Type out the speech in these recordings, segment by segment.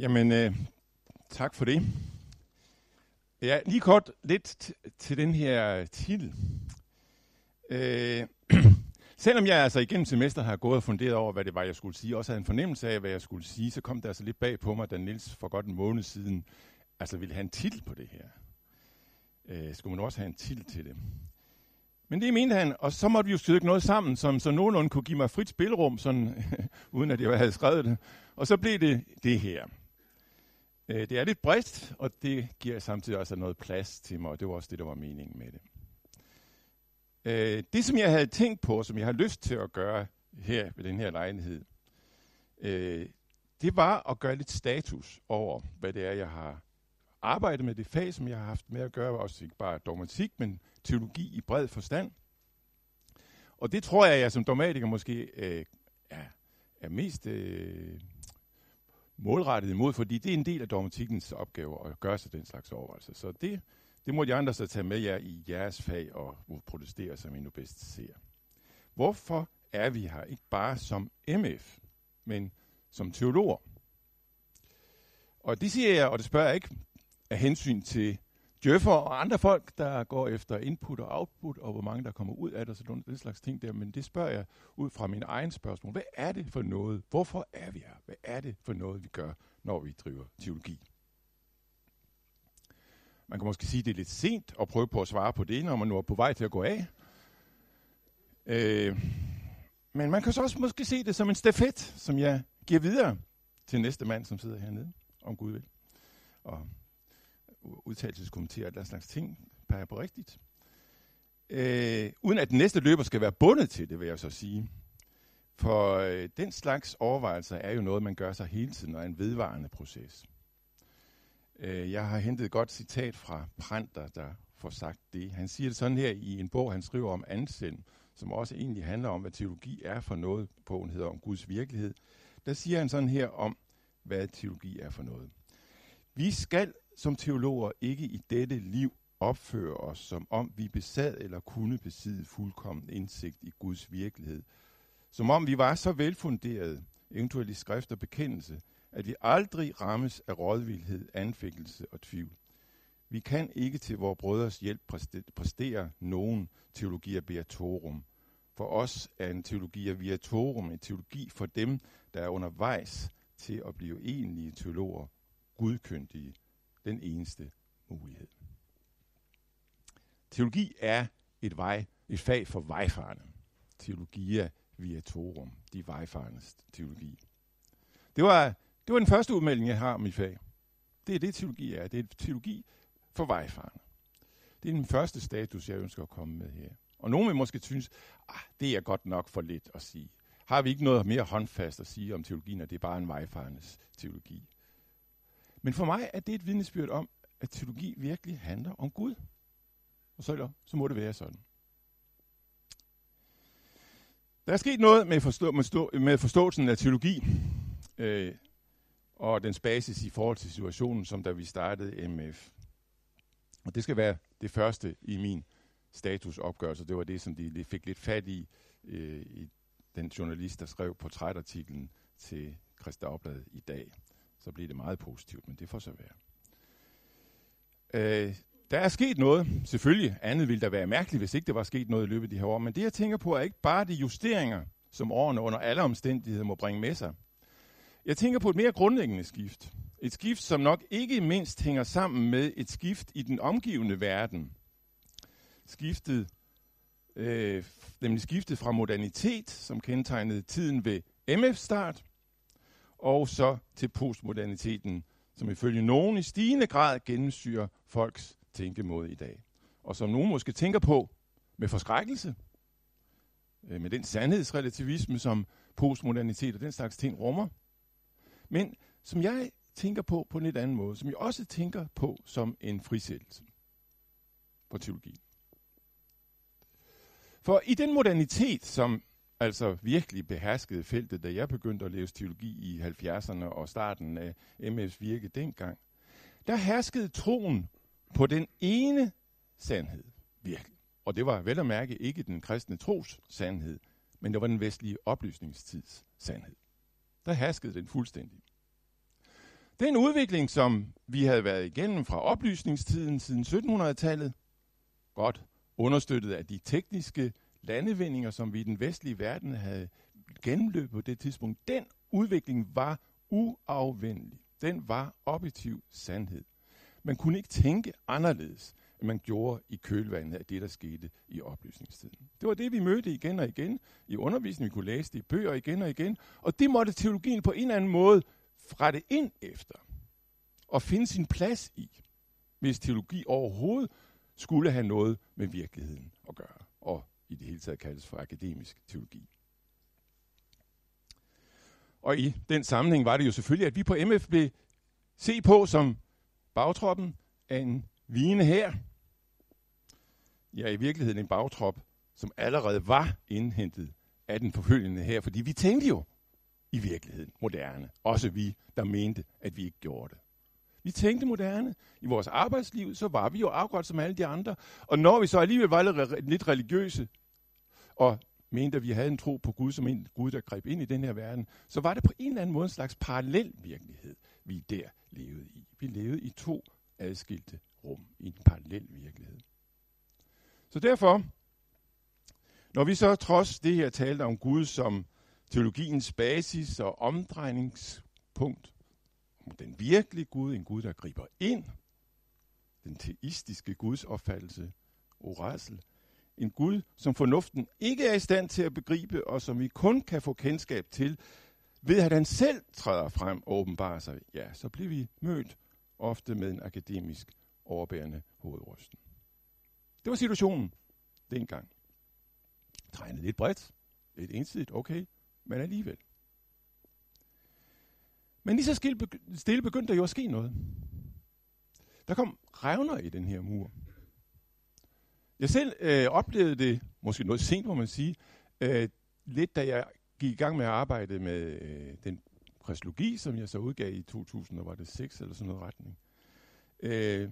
Jamen, øh, tak for det. Ja, lige kort lidt til den her titel. Øh, selvom jeg altså igennem semester har gået og funderet over, hvad det var, jeg skulle sige, også havde en fornemmelse af, hvad jeg skulle sige, så kom det altså lidt bag på mig, da Nils for godt en måned siden altså ville have en titel på det her. Øh, skulle man også have en titel til det? Men det mente han, og så måtte vi jo stykke noget sammen, som så nogenlunde kunne give mig frit spilrum, sådan, uden at jeg havde skrevet det. Og så blev det det her. Øh, det er lidt bredt, og det giver samtidig også noget plads til mig, og det var også det, der var meningen med det. Øh, det, som jeg havde tænkt på, som jeg har lyst til at gøre her ved den her lejlighed, øh, det var at gøre lidt status over, hvad det er, jeg har arbejdet med det fag, som jeg har haft med at gøre, også ikke bare dogmatik, men teologi i bred forstand. Og det tror jeg, at jeg som dogmatiker måske øh, er, er mest øh, målrettet imod, fordi det er en del af dogmatikkens opgave at gøre sig den slags overvejelser. Så det, det må de andre så tage med jer i jeres fag og protestere, som I nu bedst ser. Hvorfor er vi her ikke bare som MF, men som teologer? Og det siger jeg, og det spørger jeg ikke af hensyn til djøffer og andre folk, der går efter input og output, og hvor mange der kommer ud af det, og sådan den slags ting der. Men det spørger jeg ud fra min egen spørgsmål. Hvad er det for noget? Hvorfor er vi her? Hvad er det for noget, vi gør, når vi driver teologi? Man kan måske sige, at det er lidt sent at prøve på at svare på det, når man nu er på vej til at gå af. Øh, men man kan så også måske se det som en stafet, som jeg giver videre til næste mand, som sidder hernede, om Gud vil. Og udtalelseskommentere og den slags ting, peger på rigtigt. Øh, uden at den næste løber skal være bundet til det, vil jeg så sige. For øh, den slags overvejelser er jo noget, man gør sig hele tiden, og er en vedvarende proces. Øh, jeg har hentet et godt citat fra Pranter, der får sagt det. Han siger det sådan her i en bog, han skriver om Anselm, som også egentlig handler om, hvad teologi er for noget. Bogen hedder om Guds virkelighed. Der siger han sådan her om, hvad teologi er for noget. Vi skal som teologer ikke i dette liv opføre os, som om vi besad eller kunne besidde fuldkommen indsigt i Guds virkelighed. Som om vi var så velfunderet, eventuelt i skrift og bekendelse, at vi aldrig rammes af rådvildhed, anfægtelse og tvivl. Vi kan ikke til vores brødres hjælp præstere nogen teologi beatorum. For os er en teologi beatorum en teologi for dem, der er undervejs til at blive egentlige teologer, gudkyndige, den eneste mulighed. Teologi er et, vej, et fag for vejfarende. Teologia viatorum, de vejfarendes teologi. Det var, det var den første udmelding, jeg har om mit fag. Det er det, teologi er. Det er teologi for vejfarende. Det er den første status, jeg ønsker at komme med her. Og nogen vil måske synes, ah, det er godt nok for lidt at sige. Har vi ikke noget mere håndfast at sige om teologien, at det er bare en vejfarendes teologi? Men for mig er det et vidnesbyrd om, at teologi virkelig handler om Gud. Og så, så må det være sådan. Der er sket noget med, forstå, med, stå, med forståelsen af teologi øh, og dens basis i forhold til situationen, som da vi startede MF. Og det skal være det første i min statusopgørelse. Det var det, som de fik lidt fat i, øh, i den journalist, der skrev portrætartiklen til Christa Oblad i dag så bliver det meget positivt, men det får så være. Øh, der er sket noget, selvfølgelig. Andet ville der være mærkeligt, hvis ikke der var sket noget i løbet af de her år. Men det, jeg tænker på, er ikke bare de justeringer, som årene under alle omstændigheder må bringe med sig. Jeg tænker på et mere grundlæggende skift. Et skift, som nok ikke mindst hænger sammen med et skift i den omgivende verden. Skiftet, øh, nemlig skiftet fra modernitet, som kendetegnede tiden ved MF-start, og så til postmoderniteten, som ifølge nogen i stigende grad gennemsyrer folks tænkemåde i dag. Og som nogen måske tænker på med forskrækkelse, øh, med den sandhedsrelativisme, som postmodernitet og den slags ting rummer. Men som jeg tænker på på en lidt anden måde, som jeg også tænker på som en frisættelse på teologi. For i den modernitet, som altså virkelig beherskede feltet, da jeg begyndte at læse teologi i 70'erne og starten af MF's virke dengang, der herskede troen på den ene sandhed virkelig. Og det var vel at mærke ikke den kristne tros sandhed, men det var den vestlige oplysningstids sandhed. Der herskede den fuldstændig. Den udvikling, som vi havde været igennem fra oplysningstiden siden 1700-tallet, godt understøttet af de tekniske landevindinger, som vi i den vestlige verden havde gennemløbet på det tidspunkt, den udvikling var uafvendelig. Den var objektiv sandhed. Man kunne ikke tænke anderledes, end man gjorde i kølvandet af det, der skete i oplysningstiden. Det var det, vi mødte igen og igen i undervisningen. Vi kunne læse det i bøger igen og igen. Og det måtte teologien på en eller anden måde rette ind efter og finde sin plads i, hvis teologi overhovedet skulle have noget med virkeligheden at gøre, og i det hele taget kaldes for akademisk teologi. Og i den sammenhæng var det jo selvfølgelig, at vi på MF blev se på som bagtroppen af en vigende her. Ja, i virkeligheden en bagtrop, som allerede var indhentet af den forfølgende her, fordi vi tænkte jo i virkeligheden moderne. Også vi, der mente, at vi ikke gjorde det. Vi tænkte moderne. I vores arbejdsliv, så var vi jo akkurat som alle de andre. Og når vi så alligevel var lidt religiøse, og mente, at vi havde en tro på Gud som en Gud, der greb ind i den her verden, så var det på en eller anden måde en slags parallel virkelighed, vi der levede i. Vi levede i to adskilte rum, i en parallel virkelighed. Så derfor, når vi så trods det her talte om Gud som teologiens basis og omdrejningspunkt, den virkelige Gud, en Gud, der griber ind, den teistiske Guds opfattelse, orasel, en Gud, som fornuften ikke er i stand til at begribe, og som vi kun kan få kendskab til, ved at han selv træder frem og åbenbarer sig, ja, så bliver vi mødt ofte med en akademisk overbærende hovedrysten. Det var situationen dengang. Tegnet lidt bredt, lidt ensidigt, okay, men alligevel. Men lige så stille begyndte der jo at ske noget. Der kom revner i den her mur. Jeg selv øh, oplevede det, måske noget sent må man sige, øh, lidt da jeg gik i gang med at arbejde med øh, den kristologi, som jeg så udgav i 2000, og var det 6 eller sådan noget retning. Øh,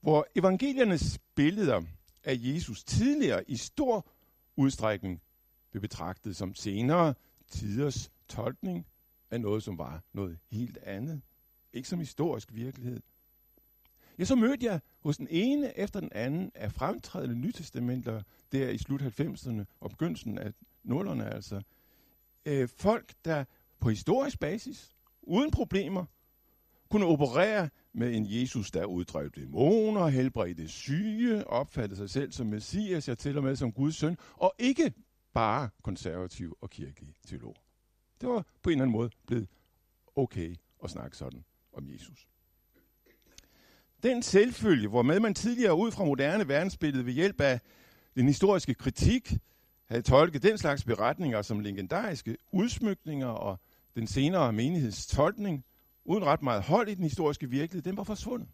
hvor evangeliernes billeder af Jesus tidligere i stor udstrækning blev betragtet som senere tiders tolkning af noget, som var noget helt andet. Ikke som historisk virkelighed. Ja, så mødte jeg hos den ene efter den anden af fremtrædende nytestamenter der i slut 90'erne og begyndelsen af 0'erne altså. Øh, folk, der på historisk basis, uden problemer, kunne operere med en Jesus, der uddrev dæmoner, helbredte syge, opfattede sig selv som messias, jeg til og med som Guds søn, og ikke bare konservativ og kirkelig teolog. Det var på en eller anden måde blevet okay at snakke sådan om Jesus. Den selvfølge, hvor med man tidligere ud fra moderne verdensbillede ved hjælp af den historiske kritik havde tolket den slags beretninger som legendariske udsmykninger og den senere menigheds tolkning, uden ret meget hold i den historiske virkelighed, den var forsvundet.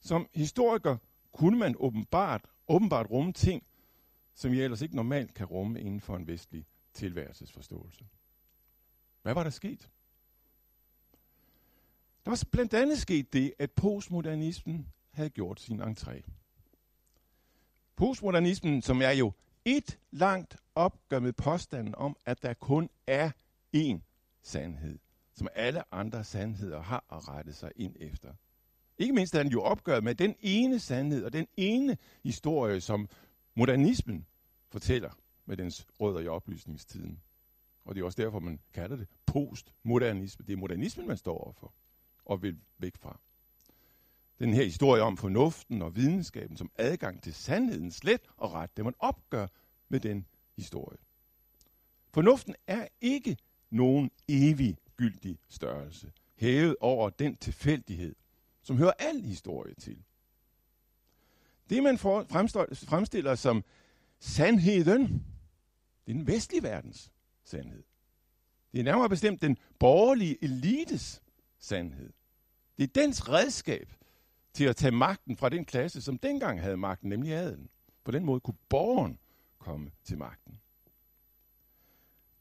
Som historiker kunne man åbenbart, åbenbart rumme ting, som jeg ellers ikke normalt kan rumme inden for en vestlig tilværelsesforståelse. Hvad var der sket? Der var blandt andet sket det, at postmodernismen havde gjort sin entré. Postmodernismen, som er jo et langt opgør med påstanden om, at der kun er én sandhed, som alle andre sandheder har at rette sig ind efter. Ikke mindst er den jo opgøret med den ene sandhed og den ene historie, som modernismen fortæller med dens rødder i oplysningstiden. Og det er også derfor, man kalder det postmodernisme. Det er modernismen, man står overfor og vil væk fra. Den her historie om fornuften og videnskaben som adgang til sandheden slet og ret, det man opgør med den historie. Fornuften er ikke nogen evig gyldig størrelse, hævet over den tilfældighed, som hører al historie til. Det, man fremstiller som sandheden, det er den vestlige verdens sandhed. Det er nærmere bestemt den borgerlige elites sandhed. Det er dens redskab til at tage magten fra den klasse, som dengang havde magten, nemlig adelen. På den måde kunne borgeren komme til magten.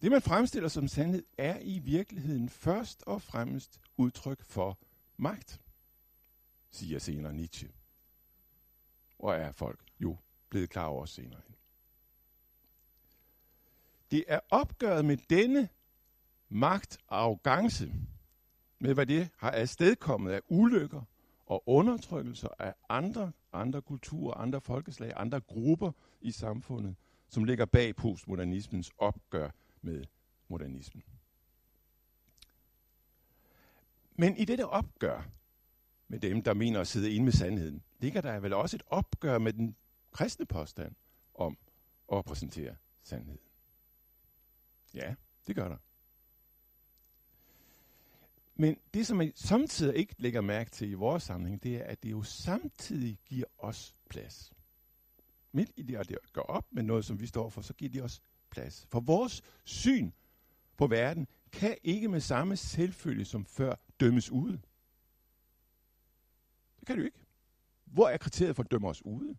Det, man fremstiller som sandhed, er i virkeligheden først og fremmest udtryk for magt, siger senere Nietzsche. Og er folk jo blevet klar over senere hen. Det er opgøret med denne magt arrogance, med hvad det har afstedkommet af ulykker og undertrykkelser af andre, andre kulturer, andre folkeslag, andre grupper i samfundet, som ligger bag postmodernismens opgør med modernismen. Men i dette opgør med dem, der mener at sidde inde med sandheden, ligger der vel også et opgør med den kristne påstand om at præsentere sandheden. Ja, det gør der. Men det, som man samtidig ikke lægger mærke til i vores sammenhæng, det er, at det jo samtidig giver os plads. Midt i det, at det går op med noget, som vi står for, så giver det os plads. For vores syn på verden kan ikke med samme selvfølge som før dømmes ude. Det kan du ikke. Hvor er kriteriet for at dømme os ude?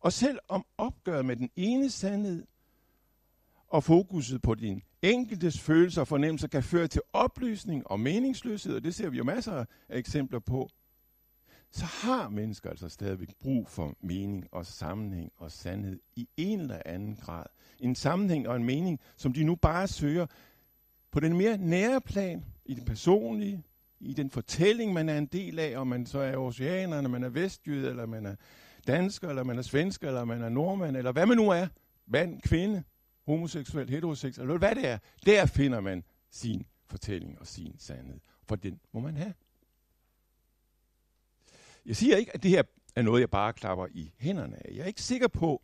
Og selv om opgøret med den ene sandhed og fokuset på din enkeltes følelser og fornemmelser kan føre til oplysning og meningsløshed, og det ser vi jo masser af eksempler på, så har mennesker altså stadigvæk brug for mening og sammenhæng og sandhed i en eller anden grad. En sammenhæng og en mening, som de nu bare søger på den mere nære plan, i den personlige, i den fortælling, man er en del af, om man så er oceaner, eller man er vestjyde, eller man er dansker, eller man er svensker, eller man er nordmand, eller hvad man nu er, mand, kvinde, homoseksuel, heteroseksuel, eller hvad det er, der finder man sin fortælling og sin sandhed. For den må man have. Jeg siger ikke, at det her er noget, jeg bare klapper i hænderne af. Jeg er ikke sikker på,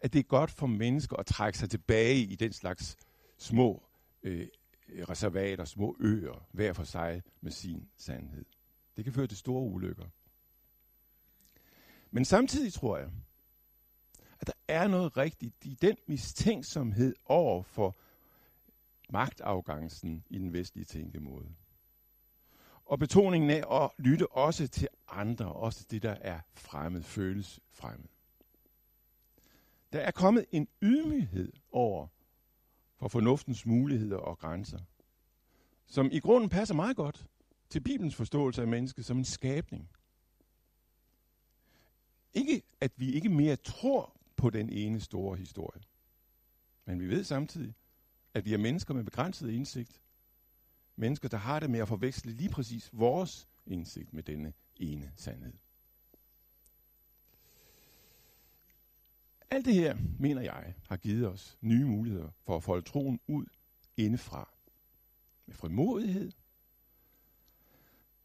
at det er godt for mennesker at trække sig tilbage i den slags små øh, reservater, små øer, hver for sig med sin sandhed. Det kan føre til store ulykker. Men samtidig tror jeg, at der er noget rigtigt i den mistænksomhed over for magtafgangsen i den vestlige tænkemåde. Og betoningen af at lytte også til andre, også det, der er fremmed, føles fremmed. Der er kommet en ydmyghed over for fornuftens muligheder og grænser, som i grunden passer meget godt til Bibelens forståelse af mennesket som en skabning. Ikke, at vi ikke mere tror på den ene store historie, men vi ved samtidig, at vi er mennesker med begrænset indsigt, mennesker, der har det med at forveksle lige præcis vores indsigt med denne ene sandhed. Alt det her, mener jeg, har givet os nye muligheder for at folde troen ud indefra. Med frimodighed.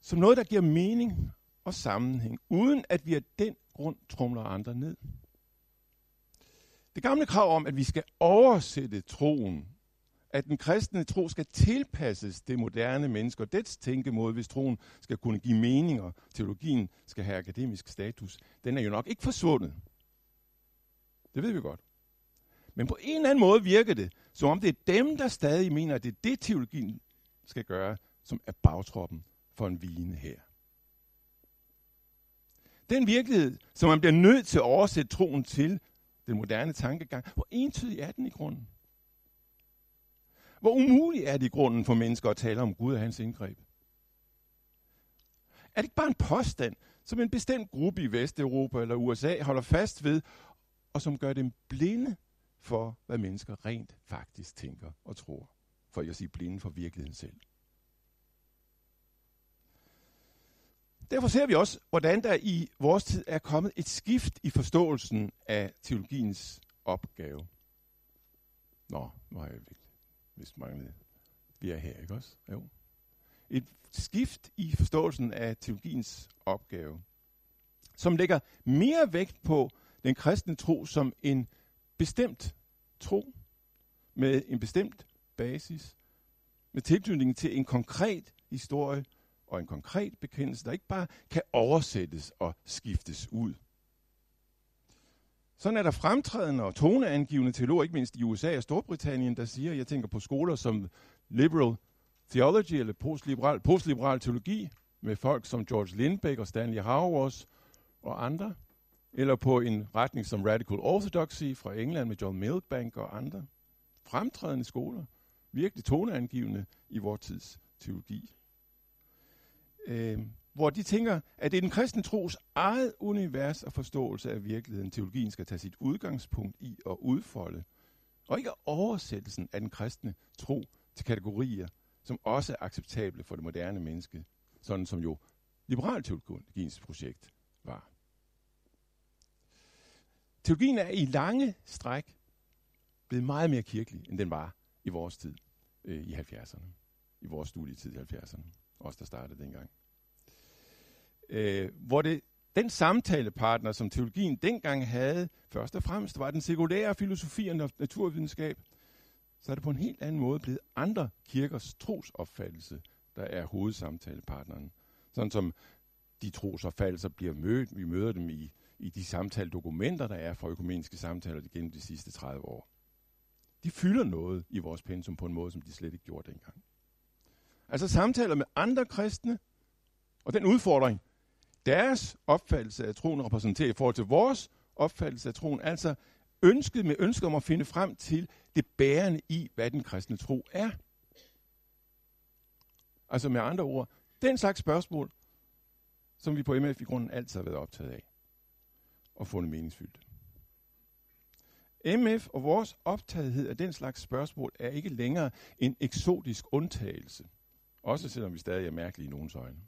Som noget, der giver mening og sammenhæng, uden at vi af den grund trumler andre ned. Det gamle krav om, at vi skal oversætte troen at den kristne tro skal tilpasses det moderne menneske og dets tænkemåde, hvis troen skal kunne give mening, og teologien skal have akademisk status, den er jo nok ikke forsvundet. Det ved vi godt. Men på en eller anden måde virker det, som om det er dem, der stadig mener, at det er det, teologien skal gøre, som er bagtroppen for en vigende her. Den virkelighed, som man bliver nødt til at oversætte troen til den moderne tankegang, hvor entydig er den i grunden? Hvor umuligt er det i grunden for mennesker at tale om Gud og hans indgreb? Er det ikke bare en påstand, som en bestemt gruppe i Vesteuropa eller USA holder fast ved, og som gør dem blinde for, hvad mennesker rent faktisk tænker og tror, for jeg at sige blinde for virkeligheden selv? Derfor ser vi også, hvordan der i vores tid er kommet et skift i forståelsen af teologiens opgave. Nå, nu har jeg vist hvis vi er her, ikke også? Jo. Et skift i forståelsen af teologiens opgave, som lægger mere vægt på den kristne tro som en bestemt tro, med en bestemt basis, med tilknytning til en konkret historie og en konkret bekendelse, der ikke bare kan oversættes og skiftes ud. Sådan er der fremtrædende og toneangivende teologer, ikke mindst i USA og Storbritannien, der siger, jeg tænker på skoler som liberal theology eller postliberal, postliberal teologi, med folk som George Lindbeck og Stanley Hauerwas og andre, eller på en retning som Radical Orthodoxy fra England med John Milbank og andre. Fremtrædende skoler, virkelig toneangivende i vores tids teologi. Øh, hvor de tænker, at det er den kristne tros eget univers og forståelse af virkeligheden, teologien skal tage sit udgangspunkt i og udfolde, og ikke oversættelsen af den kristne tro til kategorier som også er acceptable for det moderne menneske, sådan som jo liberal teologiens projekt var. Teologien er i lange stræk blevet meget mere kirkelig, end den var i vores tid øh, i 70'erne. I vores studietid i 70'erne os, der startede dengang. Øh, hvor det, den samtalepartner, som teologien dengang havde, først og fremmest var den sekulære filosofi og naturvidenskab, så er det på en helt anden måde blevet andre kirkers trosopfattelse, der er hovedsamtalepartneren. Sådan som de trosopfattelser bliver mødt, vi møder dem i, i de samtaledokumenter, der er for økumeniske samtaler gennem de sidste 30 år. De fylder noget i vores pensum på en måde, som de slet ikke gjorde dengang. Altså samtaler med andre kristne, og den udfordring, deres opfattelse af troen repræsenterer i forhold til vores opfattelse af troen, altså ønsket med ønsket om at finde frem til det bærende i, hvad den kristne tro er. Altså med andre ord, den slags spørgsmål, som vi på MF i grunden altid har været optaget af og fundet meningsfyldt. MF og vores optagethed af den slags spørgsmål er ikke længere en eksotisk undtagelse, også selvom vi stadig er mærkelige i nogens øjne.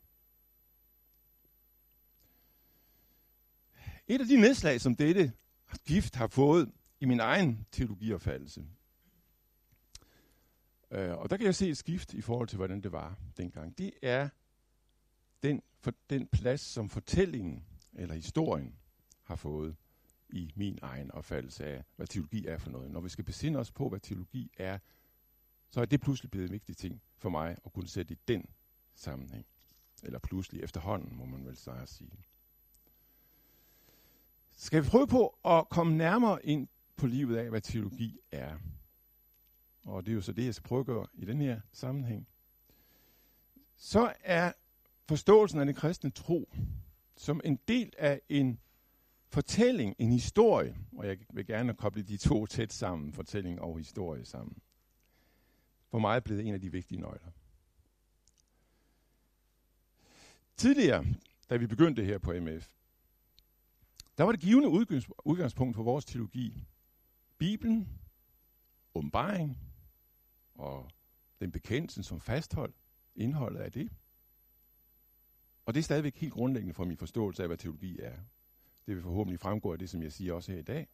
Et af de nedslag, som dette gift har fået i min egen teologiopfattelse, øh, og der kan jeg se et skift i forhold til, hvordan det var dengang, det er den, for, den plads, som fortællingen eller historien har fået i min egen opfattelse af, hvad teologi er for noget. Når vi skal besinde os på, hvad teologi er, så er det pludselig blevet en vigtig ting for mig at kunne sætte i den sammenhæng. Eller pludselig efterhånden, må man vel snart sige. Skal vi prøve på at komme nærmere ind på livet af, hvad teologi er? Og det er jo så det, jeg skal prøve at gøre i den her sammenhæng. Så er forståelsen af den kristne tro som en del af en fortælling, en historie, og jeg vil gerne koble de to tæt sammen, fortælling og historie sammen, for mig er blevet en af de vigtige nøgler. Tidligere, da vi begyndte her på MF, der var det givende udgangspunkt for vores teologi. Bibelen, åbenbaring og den bekendelse, som fastholdt indholdet af det. Og det er stadigvæk helt grundlæggende for min forståelse af, hvad teologi er. Det vil forhåbentlig fremgå af det, som jeg siger også her i dag.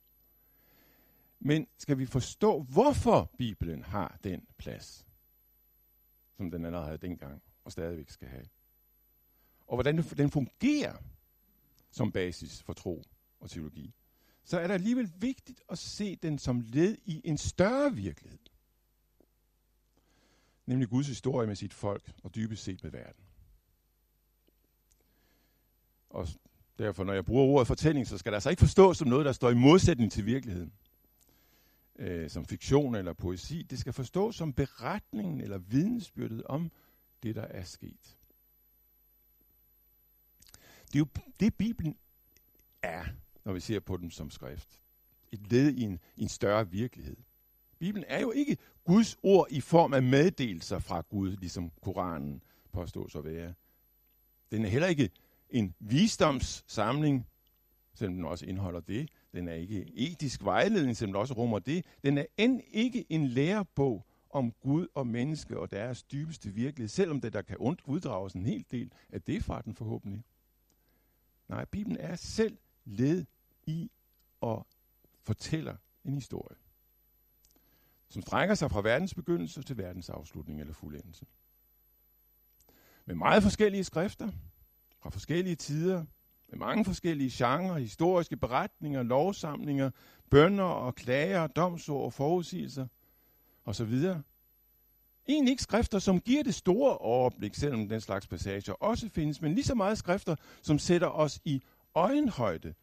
Men skal vi forstå, hvorfor Bibelen har den plads, som den allerede havde dengang, og stadigvæk skal have, og hvordan den fungerer som basis for tro og teologi, så er det alligevel vigtigt at se den som led i en større virkelighed. Nemlig Guds historie med sit folk og dybest set med verden. Og derfor, når jeg bruger ordet fortælling, så skal det altså ikke forstås som noget, der står i modsætning til virkeligheden. Øh, som fiktion eller poesi. Det skal forstås som beretningen eller vidensbyrdet om det, der er sket. Det er jo det, Bibelen er, når vi ser på den som skrift. Et led i en, i en større virkelighed. Bibelen er jo ikke Guds ord i form af meddelelser fra Gud, ligesom Koranen påstås at være. Den er heller ikke en visdomssamling, selvom den også indeholder det. Den er ikke etisk vejledning, selvom også rummer det. Den er end ikke en lærebog om Gud og menneske og deres dybeste virkelighed, selvom det der kan uddrages en hel del af det fra den forhåbentlig. Nej, Bibelen er selv led i og fortæller en historie, som strækker sig fra verdens begyndelse til verdens afslutning eller fuldendelse. Med meget forskellige skrifter, fra forskellige tider, med mange forskellige genrer, historiske beretninger, lovsamlinger, bønder og klager, domsord og forudsigelser osv. Egentlig ikke skrifter, som giver det store overblik, selvom den slags passager også findes, men lige så meget skrifter, som sætter os i øjenhøjde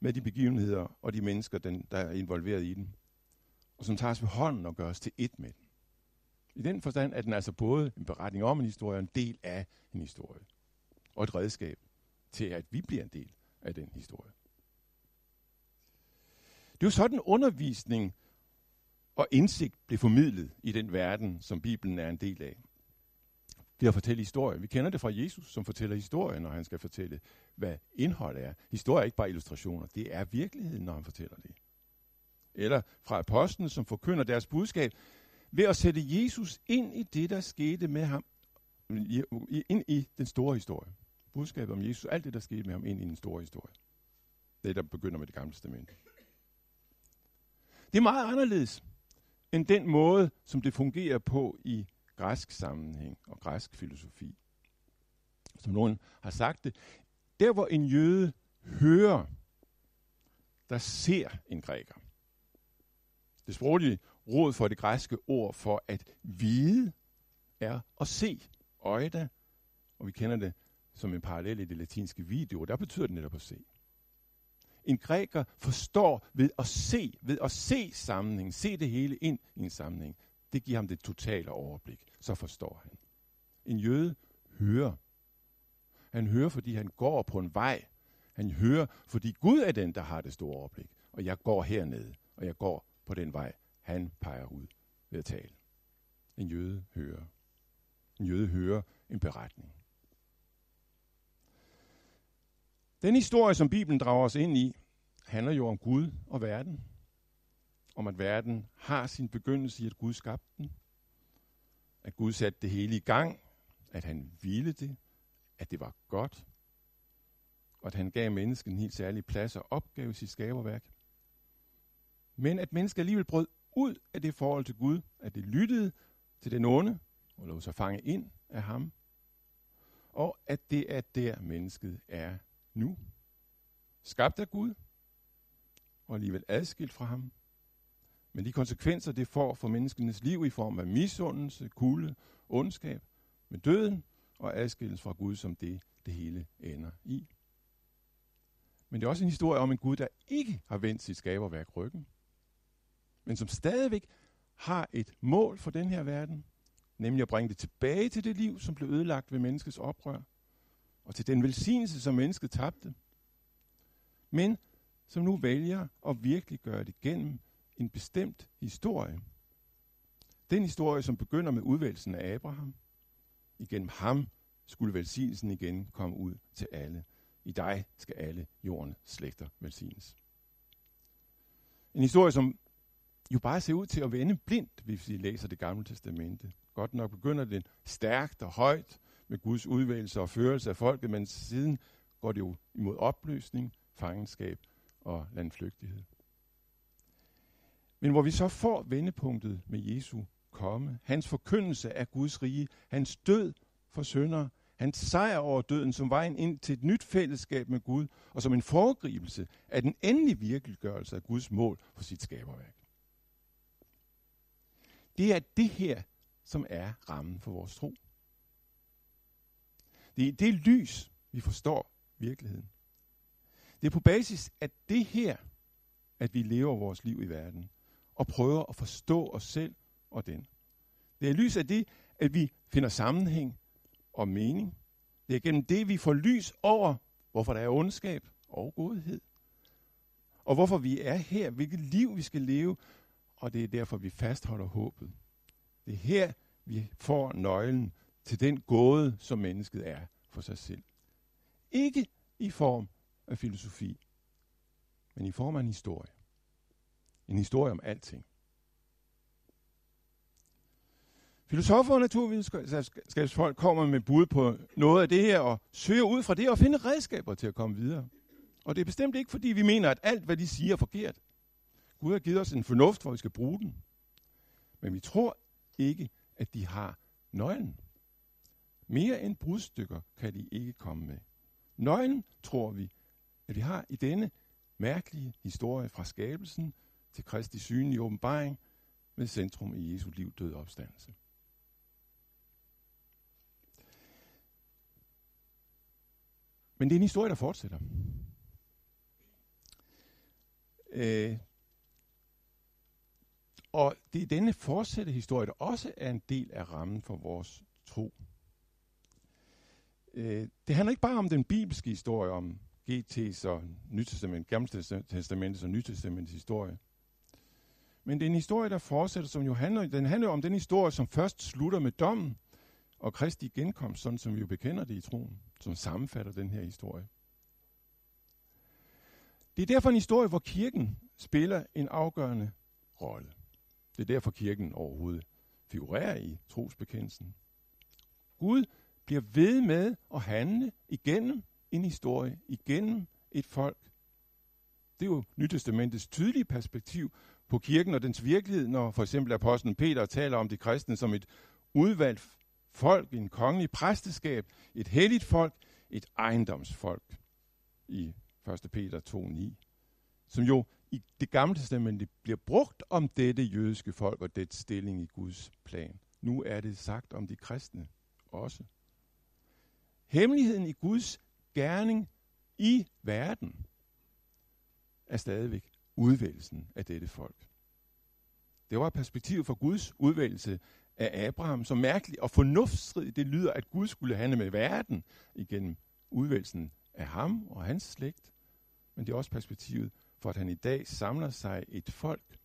med de begivenheder og de mennesker, den, der er involveret i dem, og som tager os ved hånden og gør os til et med den. I den forstand er den altså både en beretning om en historie og en del af en historie og et redskab til, at vi bliver en del af den historie. Det er jo sådan undervisning og indsigt blev formidlet i den verden, som Bibelen er en del af. Det at fortælle historie. Vi kender det fra Jesus, som fortæller historien, når han skal fortælle, hvad indhold er. Historie er ikke bare illustrationer, det er virkeligheden, når han fortæller det. Eller fra apostlen, som forkynder deres budskab, ved at sætte Jesus ind i det, der skete med ham, ind i den store historie. Budskabet om Jesus, alt det, der skete med ham, ind i den store historie. Det, der begynder med det gamle testament. Det er meget anderledes end den måde, som det fungerer på i græsk sammenhæng og græsk filosofi. Som nogen har sagt det, der hvor en jøde hører, der ser en græker. Det sproglige råd for det græske ord for at vide er at se. Øjda, og vi kender det som en parallel i det latinske video, der betyder det netop at se. En græker forstår ved at se, ved at se sammenhæng, se det hele ind i en sammenhæng. Det giver ham det totale overblik. Så forstår han. En jøde hører. Han hører, fordi han går på en vej. Han hører, fordi Gud er den, der har det store overblik. Og jeg går hernede, og jeg går på den vej, han peger ud ved at tale. En jøde hører. En jøde hører en beretning. Den historie, som Bibelen drager os ind i, handler jo om Gud og verden. Om at verden har sin begyndelse i, at Gud skabte den. At Gud satte det hele i gang. At han ville det. At det var godt. Og at han gav mennesket en helt særlig plads og opgave i sit skaberværk. Men at mennesket alligevel brød ud af det forhold til Gud. At det lyttede til den onde og lå sig fange ind af ham. Og at det er der mennesket er nu. Skabt af Gud, og alligevel adskilt fra ham. Men de konsekvenser, det får for menneskenes liv i form af misundelse, kulde, ondskab, med døden og adskillelse fra Gud, som det, det hele ender i. Men det er også en historie om en Gud, der ikke har vendt sit skaberværk ryggen, men som stadigvæk har et mål for den her verden, nemlig at bringe det tilbage til det liv, som blev ødelagt ved menneskets oprør, og til den velsignelse, som mennesket tabte, men som nu vælger at virkelig gøre det gennem en bestemt historie. Den historie, som begynder med udvælgelsen af Abraham. Igennem ham skulle velsignelsen igen komme ud til alle. I dig skal alle jordens slægter velsignes. En historie, som jo bare ser ud til at vende blindt, hvis vi læser det gamle testamente. Godt nok begynder den stærkt og højt med Guds udvælgelse og førelse af folket, men siden går det jo imod opløsning, fangenskab og landflygtighed. Men hvor vi så får vendepunktet med Jesu komme, hans forkyndelse af Guds rige, hans død for sønder, hans sejr over døden som vejen ind til et nyt fællesskab med Gud, og som en foregribelse af den endelige virkeliggørelse af Guds mål for sit skaberværk. Det er det her, som er rammen for vores tro. Det er det lys, vi forstår virkeligheden. Det er på basis af det her, at vi lever vores liv i verden, og prøver at forstå os selv og den. Det er lys af det, at vi finder sammenhæng og mening. Det er gennem det, vi får lys over, hvorfor der er ondskab og godhed. Og hvorfor vi er her, hvilket liv vi skal leve, og det er derfor, vi fastholder håbet. Det er her, vi får nøglen til den gåde, som mennesket er for sig selv. Ikke i form af filosofi, men i form af en historie. En historie om alting. Filosofer og naturvidenskabsfolk kommer med bud på noget af det her og søger ud fra det og finder redskaber til at komme videre. Og det er bestemt ikke, fordi vi mener, at alt, hvad de siger, er forkert. Gud har givet os en fornuft, hvor vi skal bruge den. Men vi tror ikke, at de har nøglen. Mere end brudstykker kan de ikke komme med. Nøglen tror vi, at vi har i denne mærkelige historie fra skabelsen til Kristi synlige åbenbaring med centrum i Jesu liv, død og opstandelse. Men det er en historie, der fortsætter. Øh, og det er denne fortsatte historie, der også er en del af rammen for vores tro. Øh, det handler ikke bare om den bibelske historie, om GT's og Nytestament, Gamle Testamentets og Nytestamentets historie. Men det er en historie, der fortsætter, som jo handler, den handler om den historie, som først slutter med dommen og Kristi genkomst, sådan som vi jo bekender det i troen, som sammenfatter den her historie. Det er derfor en historie, hvor kirken spiller en afgørende rolle. Det er derfor kirken overhovedet figurerer i trosbekendelsen. Gud bliver ved med at handle igennem en historie, igennem et folk. Det er jo Nytestamentets tydelige perspektiv på kirken og dens virkelighed, når for eksempel apostlen Peter taler om de kristne som et udvalgt folk, en kongelig præsteskab, et helligt folk, et ejendomsfolk i 1. Peter 2.9, som jo i det gamle testamente bliver brugt om dette jødiske folk og dets stilling i Guds plan. Nu er det sagt om de kristne også. Hemmeligheden i Guds gerning i verden er stadigvæk udvælgelsen af dette folk. Det var perspektivet for Guds udvælgelse af Abraham, så mærkeligt og fornuftsstridigt det lyder, at Gud skulle handle med verden igennem udvælgelsen af ham og hans slægt. Men det er også perspektivet for, at han i dag samler sig et folk.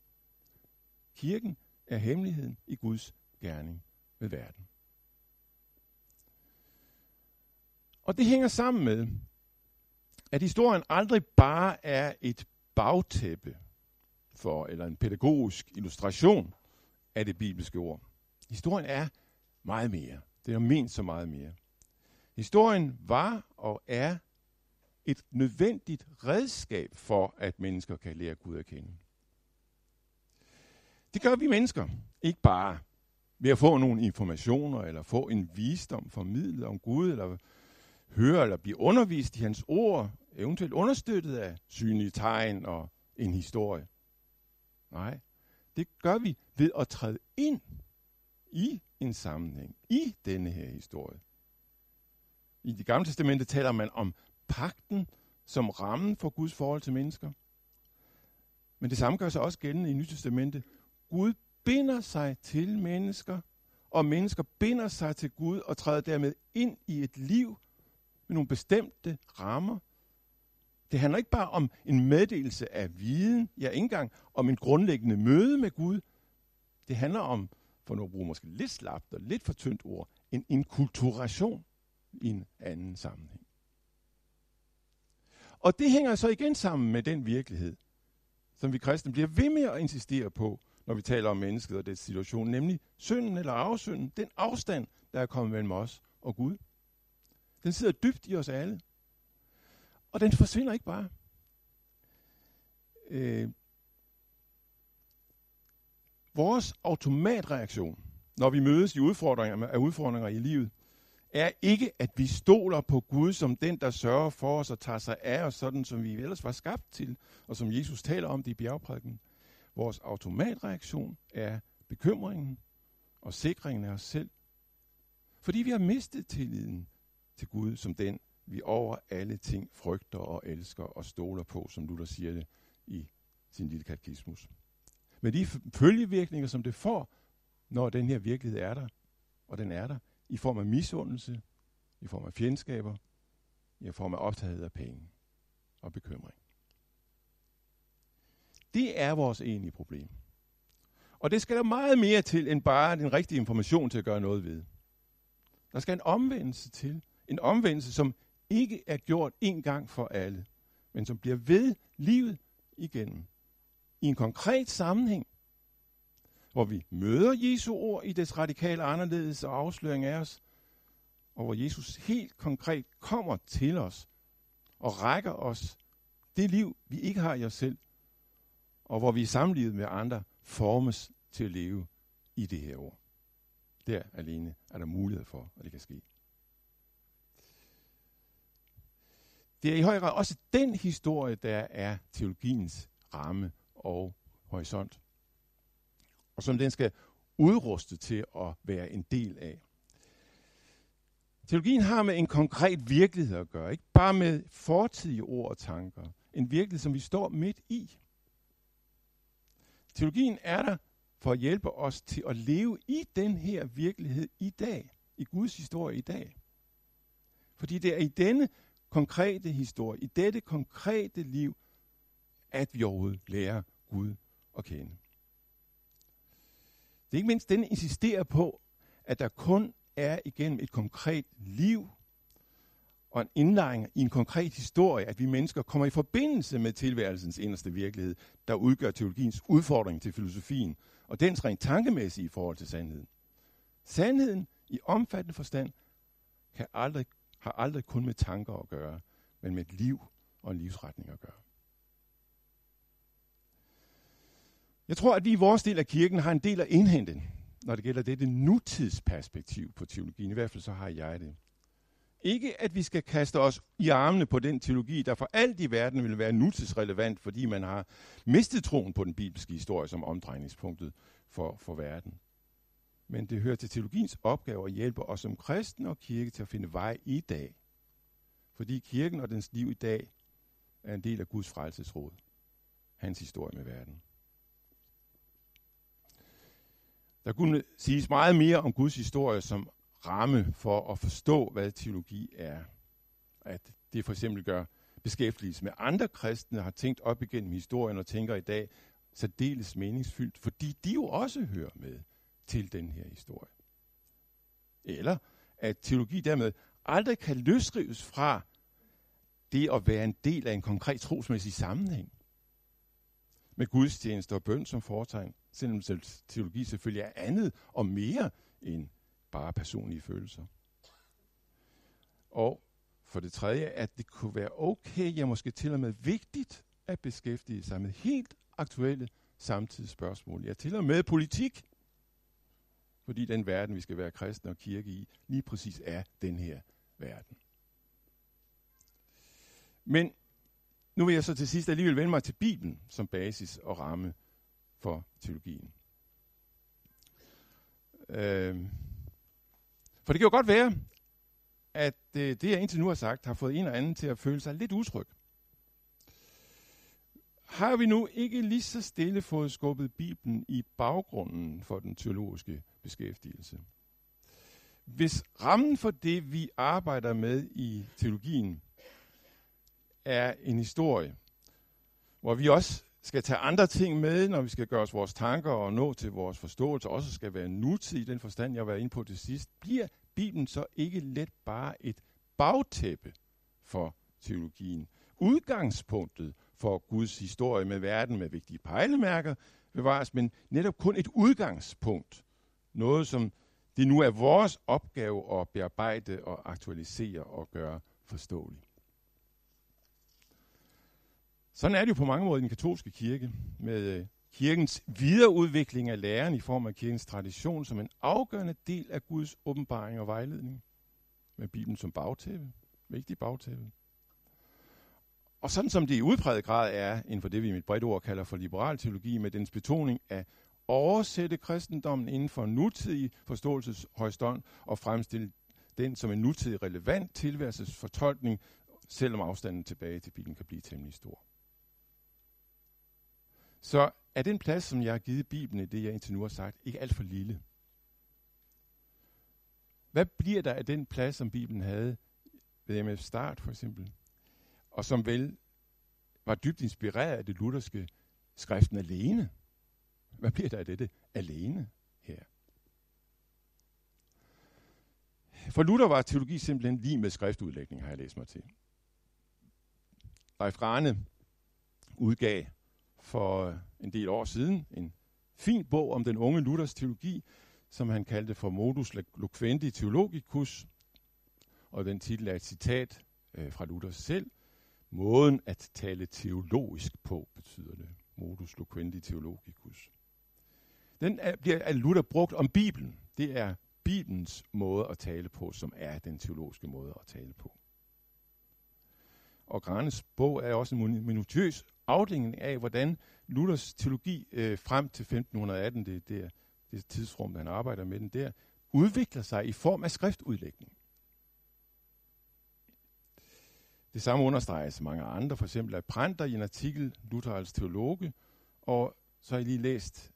Kirken er hemmeligheden i Guds gerning med verden. Og det hænger sammen med, at historien aldrig bare er et bagtæppe for, eller en pædagogisk illustration af det bibelske ord. Historien er meget mere. Det er ment så meget mere. Historien var og er et nødvendigt redskab for, at mennesker kan lære Gud at kende. Det gør vi mennesker, ikke bare ved at få nogle informationer, eller få en visdom formidlet om Gud, eller høre eller blive undervist i hans ord, eventuelt understøttet af synlige tegn og en historie. Nej, det gør vi ved at træde ind i en sammenhæng, i denne her historie. I det gamle testamente taler man om pakten som rammen for Guds forhold til mennesker. Men det samme gør sig også gældende i Nyt Testamente. Gud binder sig til mennesker, og mennesker binder sig til Gud og træder dermed ind i et liv ved nogle bestemte rammer. Det handler ikke bare om en meddelelse af viden, ja ikke engang om en grundlæggende møde med Gud. Det handler om, for nu at bruge måske lidt slapt og lidt for tyndt ord, en inkulturation i en anden sammenhæng. Og det hænger så igen sammen med den virkelighed, som vi kristne bliver ved med at insistere på, når vi taler om mennesket og dets situation, nemlig synden eller afsynden, den afstand, der er kommet mellem os og Gud. Den sidder dybt i os alle. Og den forsvinder ikke bare. Øh, vores automatreaktion, når vi mødes i udfordringer, af udfordringer i livet, er ikke, at vi stoler på Gud som den, der sørger for os og tager sig af os, sådan som vi ellers var skabt til, og som Jesus taler om det i bjergprædiken. Vores automatreaktion er bekymringen og sikringen af os selv. Fordi vi har mistet tilliden til Gud som den, vi over alle ting frygter og elsker og stoler på, som Luther siger det i sin lille katekismus. Men de følgevirkninger, som det får, når den her virkelighed er der, og den er der, i form af misundelse, i form af fjendskaber, i form af optagethed af penge og bekymring. Det er vores egentlige problem. Og det skal der meget mere til, end bare den rigtige information til at gøre noget ved. Der skal en omvendelse til. En omvendelse, som ikke er gjort en gang for alle, men som bliver ved livet igennem. I en konkret sammenhæng, hvor vi møder Jesu ord i dets radikale anderledes og afsløring af os, og hvor Jesus helt konkret kommer til os og rækker os det liv, vi ikke har i os selv, og hvor vi i samlivet med andre formes til at leve i det her ord. Der alene er der mulighed for, at det kan ske. Det er i høj grad også den historie, der er teologiens ramme og horisont og som den skal udruste til at være en del af. Teologien har med en konkret virkelighed at gøre, ikke bare med fortidige ord og tanker. En virkelighed, som vi står midt i. Teologien er der for at hjælpe os til at leve i den her virkelighed i dag, i Guds historie i dag. Fordi det er i denne konkrete historie, i dette konkrete liv, at vi overhovedet lærer Gud at kende. Det er ikke mindst, den insisterer på, at der kun er igennem et konkret liv og en indlejring i en konkret historie, at vi mennesker kommer i forbindelse med tilværelsens inderste virkelighed, der udgør teologiens udfordring til filosofien, og dens rent tankemæssige forhold til sandheden. Sandheden i omfattende forstand kan aldrig, har aldrig kun med tanker at gøre, men med et liv og en livsretning at gøre. Jeg tror, at vi i vores del af kirken har en del at indhente, når det gælder dette nutidsperspektiv på teologien. I hvert fald så har jeg det. Ikke at vi skal kaste os i armene på den teologi, der for alt i verden vil være nutidsrelevant, fordi man har mistet troen på den bibelske historie som omdrejningspunktet for, for verden. Men det hører til teologiens opgave at hjælpe os som kristne og kirke til at finde vej i dag. Fordi kirken og dens liv i dag er en del af Guds frelsesråd. Hans historie med verden. Der kunne siges meget mere om Guds historie som ramme for at forstå, hvad teologi er. At det for eksempel gør beskæftigelse med andre kristne, har tænkt op igennem historien og tænker i dag særdeles meningsfyldt, fordi de jo også hører med til den her historie. Eller at teologi dermed aldrig kan løsrives fra det at være en del af en konkret trosmæssig sammenhæng. Med gudstjeneste og bøn som foretegn, selvom teologi selvfølgelig er andet og mere end bare personlige følelser. Og for det tredje, at det kunne være okay, ja måske til og med vigtigt, at beskæftige sig med helt aktuelle samtidsspørgsmål. Ja, til og med politik. Fordi den verden, vi skal være kristne og kirke i, lige præcis er den her verden. Men nu vil jeg så til sidst alligevel vende mig til Bibelen som basis og ramme for teologien. Øh, for det kan jo godt være, at øh, det, jeg indtil nu har sagt, har fået en og anden til at føle sig lidt utryg. Har vi nu ikke lige så stille fået skubbet Bibelen i baggrunden for den teologiske beskæftigelse? Hvis rammen for det, vi arbejder med i teologien, er en historie, hvor vi også skal tage andre ting med, når vi skal gøre os vores tanker og nå til vores forståelse, også skal være nutid i den forstand, jeg var inde på til sidst, bliver Bibelen så ikke let bare et bagtæppe for teologien. Udgangspunktet for Guds historie med verden med vigtige pejlemærker bevares, men netop kun et udgangspunkt. Noget, som det nu er vores opgave at bearbejde og aktualisere og gøre forståeligt. Sådan er det jo på mange måder i den katolske kirke, med øh, kirkens videreudvikling af læren i form af kirkens tradition som en afgørende del af Guds åbenbaring og vejledning, med Bibelen som bagtæppe, vigtig bagtæppe. Og sådan som det i udpræget grad er inden for det, vi med et bredt ord kalder for liberal teologi, med dens betoning af oversætte kristendommen inden for nutidig forståelseshorisont og fremstille den som en nutidig relevant tilværelsesfortolkning, selvom afstanden tilbage til Bibelen kan blive temmelig stor. Så er den plads, som jeg har givet Bibelen i det, jeg indtil nu har sagt, ikke alt for lille? Hvad bliver der af den plads, som Bibelen havde ved MF Start for eksempel, og som vel var dybt inspireret af det lutherske skriften alene? Hvad bliver der af dette alene her? For Luther var teologi simpelthen lige med skriftudlægning, har jeg læst mig til. Leif Rane udgav for en del år siden en fin bog om den unge Luthers teologi, som han kaldte for Modus Loquendi Theologicus, og den titel er et citat øh, fra Luther selv. Måden at tale teologisk på, betyder det. Modus Loquendi Theologicus. Den er, bliver af Luther brugt om Bibelen. Det er Bibelens måde at tale på, som er den teologiske måde at tale på. Og Granes bog er også en minutiøs afdeling af, hvordan Luthers teologi øh, frem til 1518, det, det, det tidsrum, han arbejder med den der, udvikler sig i form af skriftudlægning. Det samme understreges mange andre, for eksempel af Pranter i en artikel, Luther als teologe, og så har jeg lige læst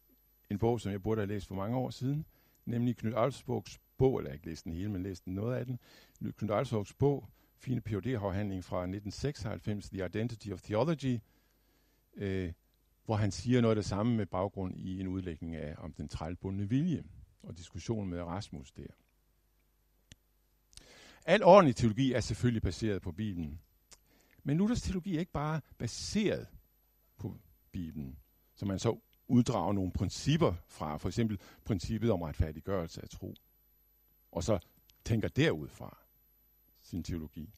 en bog, som jeg burde have læst for mange år siden, nemlig Knud Alsborgs bog, eller jeg ikke læst den hele, men læst noget af den, Knud Alsborgs bog, fine Ph.D.-afhandling fra 1996, The Identity of Theology, øh, hvor han siger noget af det samme med baggrund i en udlægning af om den trælbundne vilje og diskussionen med Erasmus der. Al ordentlig teologi er selvfølgelig baseret på Bibelen. Men Luthers teologi er ikke bare baseret på Bibelen, så man så uddrager nogle principper fra, for eksempel princippet om retfærdiggørelse af tro. og så tænker derudfra sin teologi.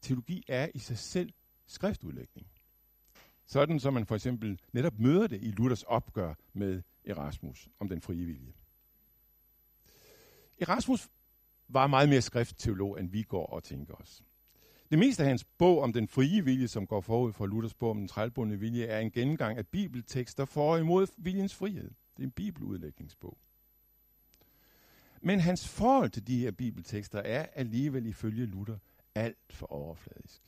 Teologi er i sig selv skriftudlægning. Sådan som man for eksempel netop møder det i Luthers opgør med Erasmus om den frie vilje. Erasmus var meget mere skriftteolog, end vi går og tænker os. Det meste af hans bog om den frie vilje, som går forud for Luthers bog om den trælbundne vilje, er en gennemgang af bibeltekster for og imod viljens frihed. Det er en bibeludlægningsbog. Men hans forhold til de her bibeltekster er alligevel ifølge Luther alt for overfladisk.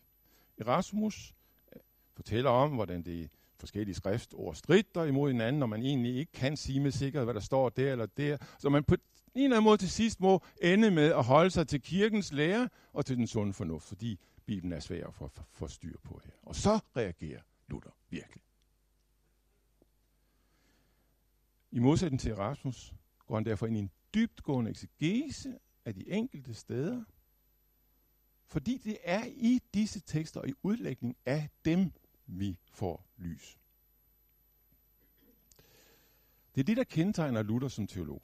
Erasmus øh, fortæller om, hvordan det forskellige skriftord strider imod hinanden, når man egentlig ikke kan sige med sikkerhed, hvad der står der eller der. Så man på Nina må til sidst må ende med at holde sig til kirkens lære og til den sunde fornuft, fordi Bibelen er svær at få, få styr på her. Og så reagerer Luther virkelig. I modsætning til Erasmus går han derfor ind i en dybtgående eksegese af de enkelte steder, fordi det er i disse tekster og i udlægning af dem, vi får lys. Det er det, der kendetegner Luther som teolog.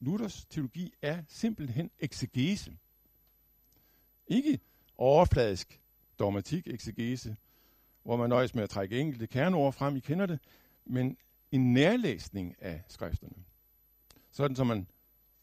Luthers teologi er simpelthen eksegese. Ikke overfladisk dogmatik eksegese, hvor man nøjes med at trække enkelte kerneord frem, I kender det, men en nærlæsning af skrifterne. Sådan som man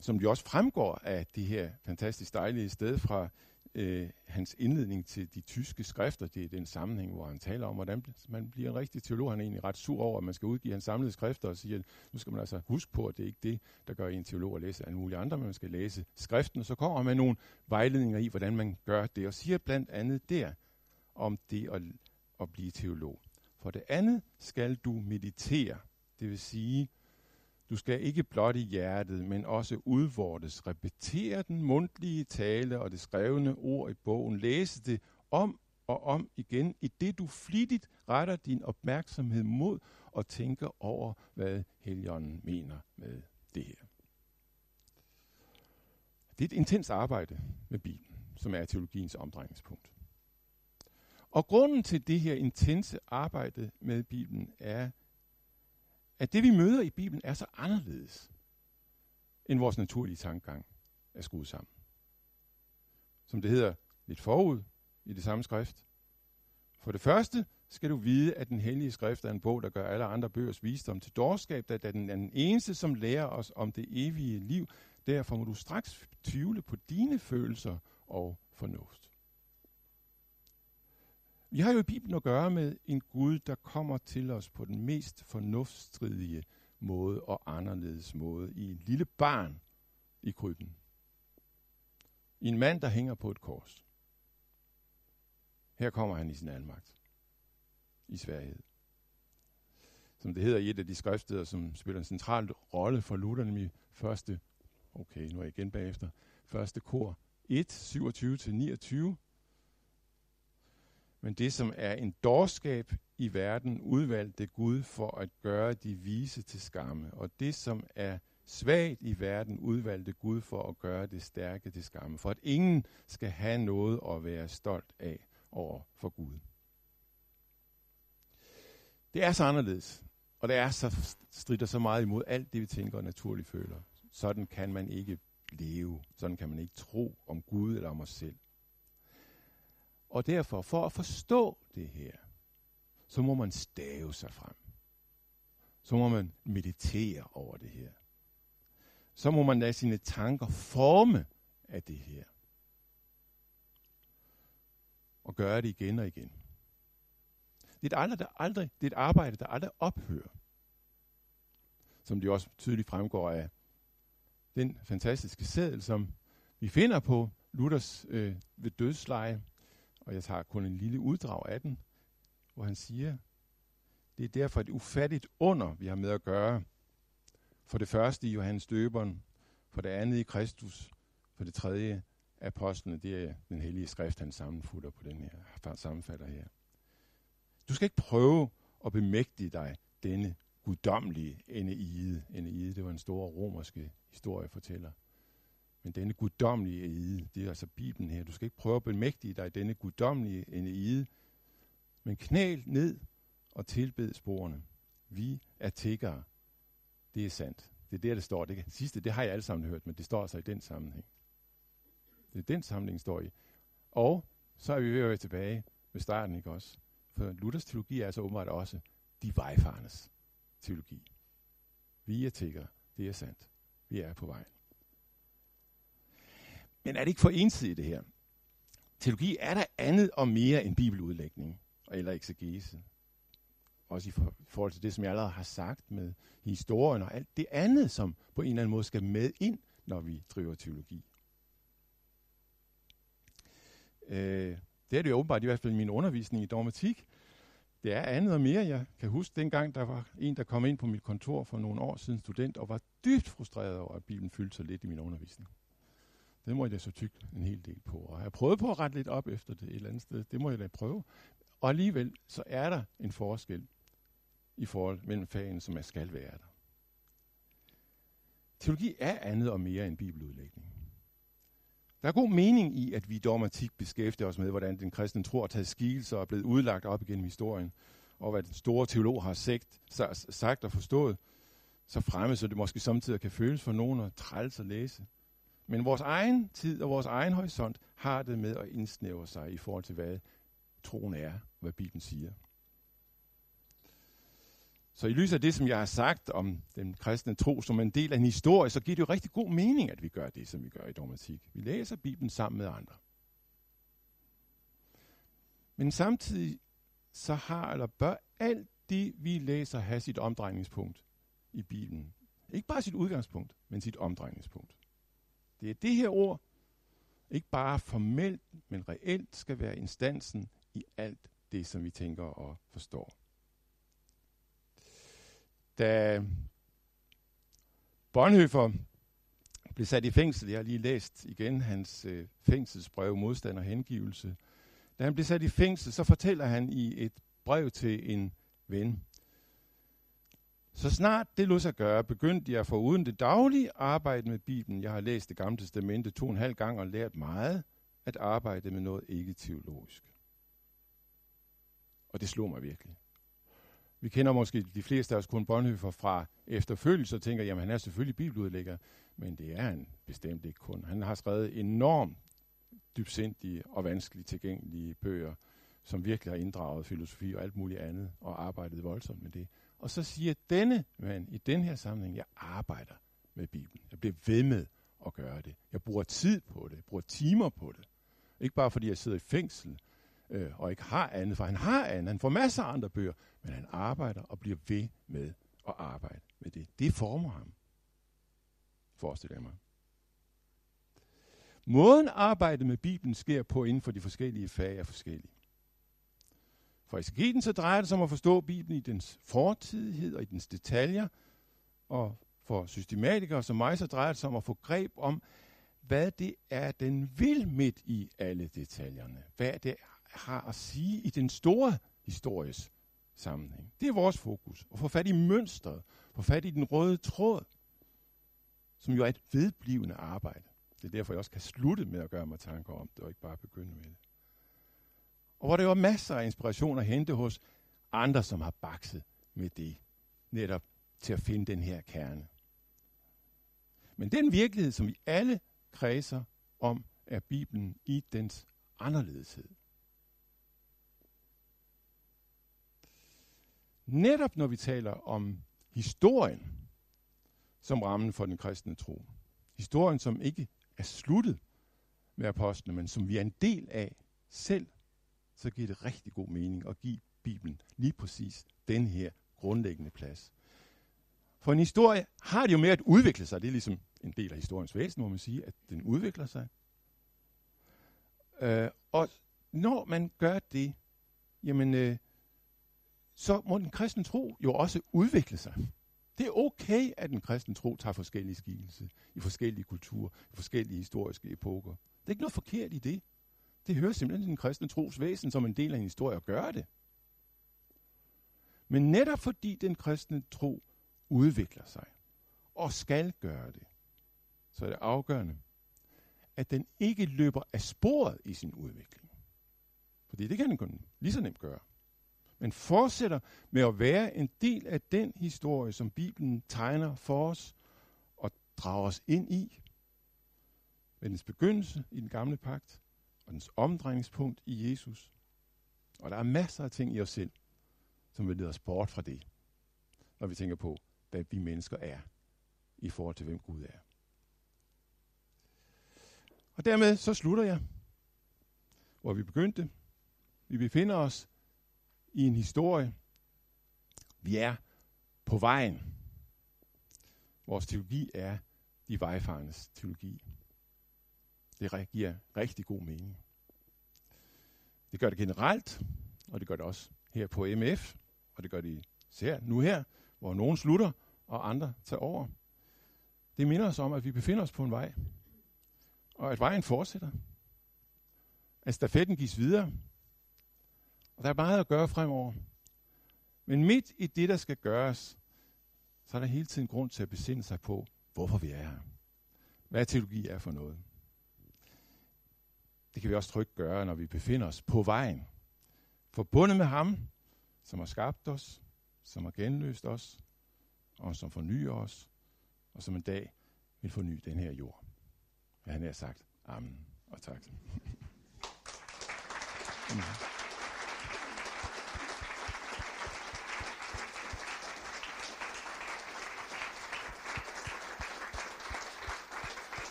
som de også fremgår af det her fantastisk dejlige sted fra øh, hans indledning til de tyske skrifter. Det er den sammenhæng, hvor han taler om, hvordan man bliver en rigtig teolog. Han er egentlig ret sur over, at man skal udgive hans samlede skrifter og sige, at nu skal man altså huske på, at det er ikke det, der gør en teolog at læse alle mulige andre, men man skal læse skriften. Og så kommer man nogle vejledninger i, hvordan man gør det, og siger blandt andet der om det at, at blive teolog. For det andet skal du meditere, det vil sige, du skal ikke blot i hjertet, men også udvortes. Repetere den mundtlige tale og det skrevne ord i bogen. Læse det om og om igen, i det du flittigt retter din opmærksomhed mod og tænker over, hvad Helligånden mener med det her. Det er et intens arbejde med Bibelen, som er teologiens omdrejningspunkt. Og grunden til det her intense arbejde med Bibelen er, at det vi møder i Bibelen er så anderledes, end vores naturlige tankegang er skruet sammen. Som det hedder lidt forud i det samme skrift. For det første skal du vide, at den hellige skrift er en bog, der gør alle andre bøgers visdom til dårskab, da den er den eneste, som lærer os om det evige liv. Derfor må du straks tvivle på dine følelser og fornuft. Vi har jo i Bibelen at gøre med en Gud, der kommer til os på den mest fornuftstridige måde og anderledes måde i en lille barn i krybben. I en mand, der hænger på et kors. Her kommer han i sin almagt. I sværhed. Som det hedder i et af de skriftsteder, som spiller en central rolle for Luther, nemlig første, okay, nu er jeg igen bagefter, første kor 1, 27-29, men det, som er en dårskab i verden, udvalgte Gud for at gøre de vise til skamme. Og det, som er svagt i verden, udvalgte Gud for at gøre det stærke til skamme. For at ingen skal have noget at være stolt af over for Gud. Det er så anderledes, og det er så strider så meget imod alt det, vi tænker og naturligt føler. Sådan kan man ikke leve. Sådan kan man ikke tro om Gud eller om os selv. Og derfor, for at forstå det her, så må man stave sig frem. Så må man meditere over det her. Så må man lade sine tanker forme af det her. Og gøre det igen og igen. Det er et, aldrig, der aldrig, det er et arbejde, der aldrig ophører. Som det også tydeligt fremgår af den fantastiske seddel, som vi finder på Luthers øh, ved dødsleje, og jeg tager kun en lille uddrag af den, hvor han siger, det er derfor et ufattigt under, vi har med at gøre. For det første i Johannes døberen, for det andet i Kristus, for det tredje apostlene, det er den hellige skrift, han sammenfutter på den her, sammenfatter her. Du skal ikke prøve at bemægtige dig denne guddommelige Eneide. Eneide, det var en stor romerske historiefortæller. Men denne guddommelige eide, det er altså Bibelen her. Du skal ikke prøve at bemægtige dig denne guddommelige ide, men knæl ned og tilbed sporene. Vi er tiggere. Det er sandt. Det er der, det står. Det sidste, det har jeg alle sammen hørt, men det står altså i den sammenhæng. Det er den sammenhæng, står i. Og så er vi ved at være tilbage ved starten, ikke også? For Luthers teologi er altså åbenbart også de vejfarendes teologi. Vi er tigger. Det er sandt. Vi er på vej. Men er det ikke for ensidigt det her? Teologi er der andet og mere end bibeludlægning eller eksegese. Også i forhold til det, som jeg allerede har sagt med historien og alt det andet, som på en eller anden måde skal med ind, når vi driver teologi. Øh, det er det jo åbenbart i hvert fald i min undervisning i dogmatik. Det er andet og mere. Jeg kan huske dengang, der var en, der kom ind på mit kontor for nogle år siden, student, og var dybt frustreret over, at Bibelen fyldte så lidt i min undervisning. Det må jeg så tykke en hel del på. Og jeg har prøvet på at rette lidt op efter det et eller andet sted. Det må jeg da prøve. Og alligevel, så er der en forskel i forhold mellem fagene, som er skal være der. Teologi er andet og mere end bibeludlægning. Der er god mening i, at vi i dogmatik beskæftiger os med, hvordan den kristne tro har taget skikkelse og er blevet udlagt op igennem historien, og hvad den store teolog har sagt, sagt og forstået, så fremme, så det måske samtidig kan føles for nogen at træls at læse. Men vores egen tid og vores egen horisont har det med at indsnævre sig i forhold til, hvad troen er, hvad Bibelen siger. Så i lyset af det, som jeg har sagt om den kristne tro som en del af en historie, så giver det jo rigtig god mening, at vi gør det, som vi gør i dogmatik. Vi læser Bibelen sammen med andre. Men samtidig så har eller bør alt det, vi læser, have sit omdrejningspunkt i Bibelen. Ikke bare sit udgangspunkt, men sit omdrejningspunkt. Det er det her ord, ikke bare formelt, men reelt skal være instansen i alt det, som vi tænker og forstår. Da Bonhoeffer blev sat i fængsel, jeg har lige læst igen hans øh, fængselsbrev, modstand og hengivelse. Da han blev sat i fængsel, så fortæller han i et brev til en ven, så snart det lod sig gøre, begyndte jeg for uden det daglige arbejde med Bibelen. Jeg har læst det gamle testamente to og en halv gang og lært meget at arbejde med noget ikke teologisk. Og det slog mig virkelig. Vi kender måske de fleste af os kun Bonhoeffer fra efterfølgelse og tænker, jamen han er selvfølgelig bibeludlægger, men det er han bestemt ikke kun. Han har skrevet enormt dybsindige og vanskeligt tilgængelige bøger, som virkelig har inddraget filosofi og alt muligt andet, og arbejdet voldsomt med det. Og så siger denne mand i den her sammenhæng, jeg arbejder med Bibelen. Jeg bliver ved med at gøre det. Jeg bruger tid på det. Jeg bruger timer på det. Ikke bare fordi jeg sidder i fængsel øh, og ikke har andet, for han har andet. Han får masser af andre bøger, men han arbejder og bliver ved med at arbejde med det. Det former ham. Forestil jeg mig. Måden arbejdet med Bibelen sker på inden for de forskellige fag er forskellige. For esketen så drejer det sig om at forstå Bibelen i dens fortidighed og i dens detaljer, og for systematikere som mig, så drejer det sig om at få greb om, hvad det er, den vil midt i alle detaljerne. Hvad det har at sige i den store histories sammenhæng. Det er vores fokus. At få fat i mønstret, få fat i den røde tråd, som jo er et vedblivende arbejde. Det er derfor, jeg også kan slutte med at gøre mig tanker om det, og ikke bare begynde med det. Og hvor der var masser af inspiration at hente hos andre, som har bakset med det, netop til at finde den her kerne. Men den virkelighed, som vi alle kredser om, er Bibelen i dens anderledeshed. Netop når vi taler om historien som rammen for den kristne tro. Historien, som ikke er sluttet med apostlene, men som vi er en del af selv så giver det rigtig god mening at give Bibelen lige præcis den her grundlæggende plads. For en historie har det jo med at udvikle sig. Det er ligesom en del af historiens væsen, må man sige, at den udvikler sig. Øh, og når man gør det, jamen, øh, så må den kristne tro jo også udvikle sig. Det er okay, at den kristne tro tager forskellige skikkelser i forskellige kulturer, i forskellige historiske epoker. Det er ikke noget forkert i det. Det hører simpelthen den kristne tros væsen som en del af en historie at gøre det. Men netop fordi den kristne tro udvikler sig, og skal gøre det, så er det afgørende, at den ikke løber af sporet i sin udvikling. Fordi det kan den kun lige så nemt gøre. Men fortsætter med at være en del af den historie, som Bibelen tegner for os, og drager os ind i, med dens begyndelse i den gamle pagt, og dens omdrejningspunkt i Jesus. Og der er masser af ting i os selv, som vil lede os bort fra det, når vi tænker på, hvad vi mennesker er, i forhold til hvem Gud er. Og dermed så slutter jeg, hvor vi begyndte. Vi befinder os i en historie. Vi er på vejen. Vores teologi er de vejfarendes teologi. Det giver rigtig god mening. Det gør det generelt, og det gør det også her på MF, og det gør det især nu her, hvor nogen slutter, og andre tager over. Det minder os om, at vi befinder os på en vej, og at vejen fortsætter. At stafetten gives videre, og der er meget at gøre fremover. Men midt i det, der skal gøres, så er der hele tiden grund til at besinde sig på, hvorfor vi er her. Hvad teologi er for noget. Det kan vi også trygt gøre, når vi befinder os på vejen. Forbundet med ham, som har skabt os, som har genløst os, og som fornyer os, og som en dag vil forny den her jord. Hvad han har sagt. Amen og tak.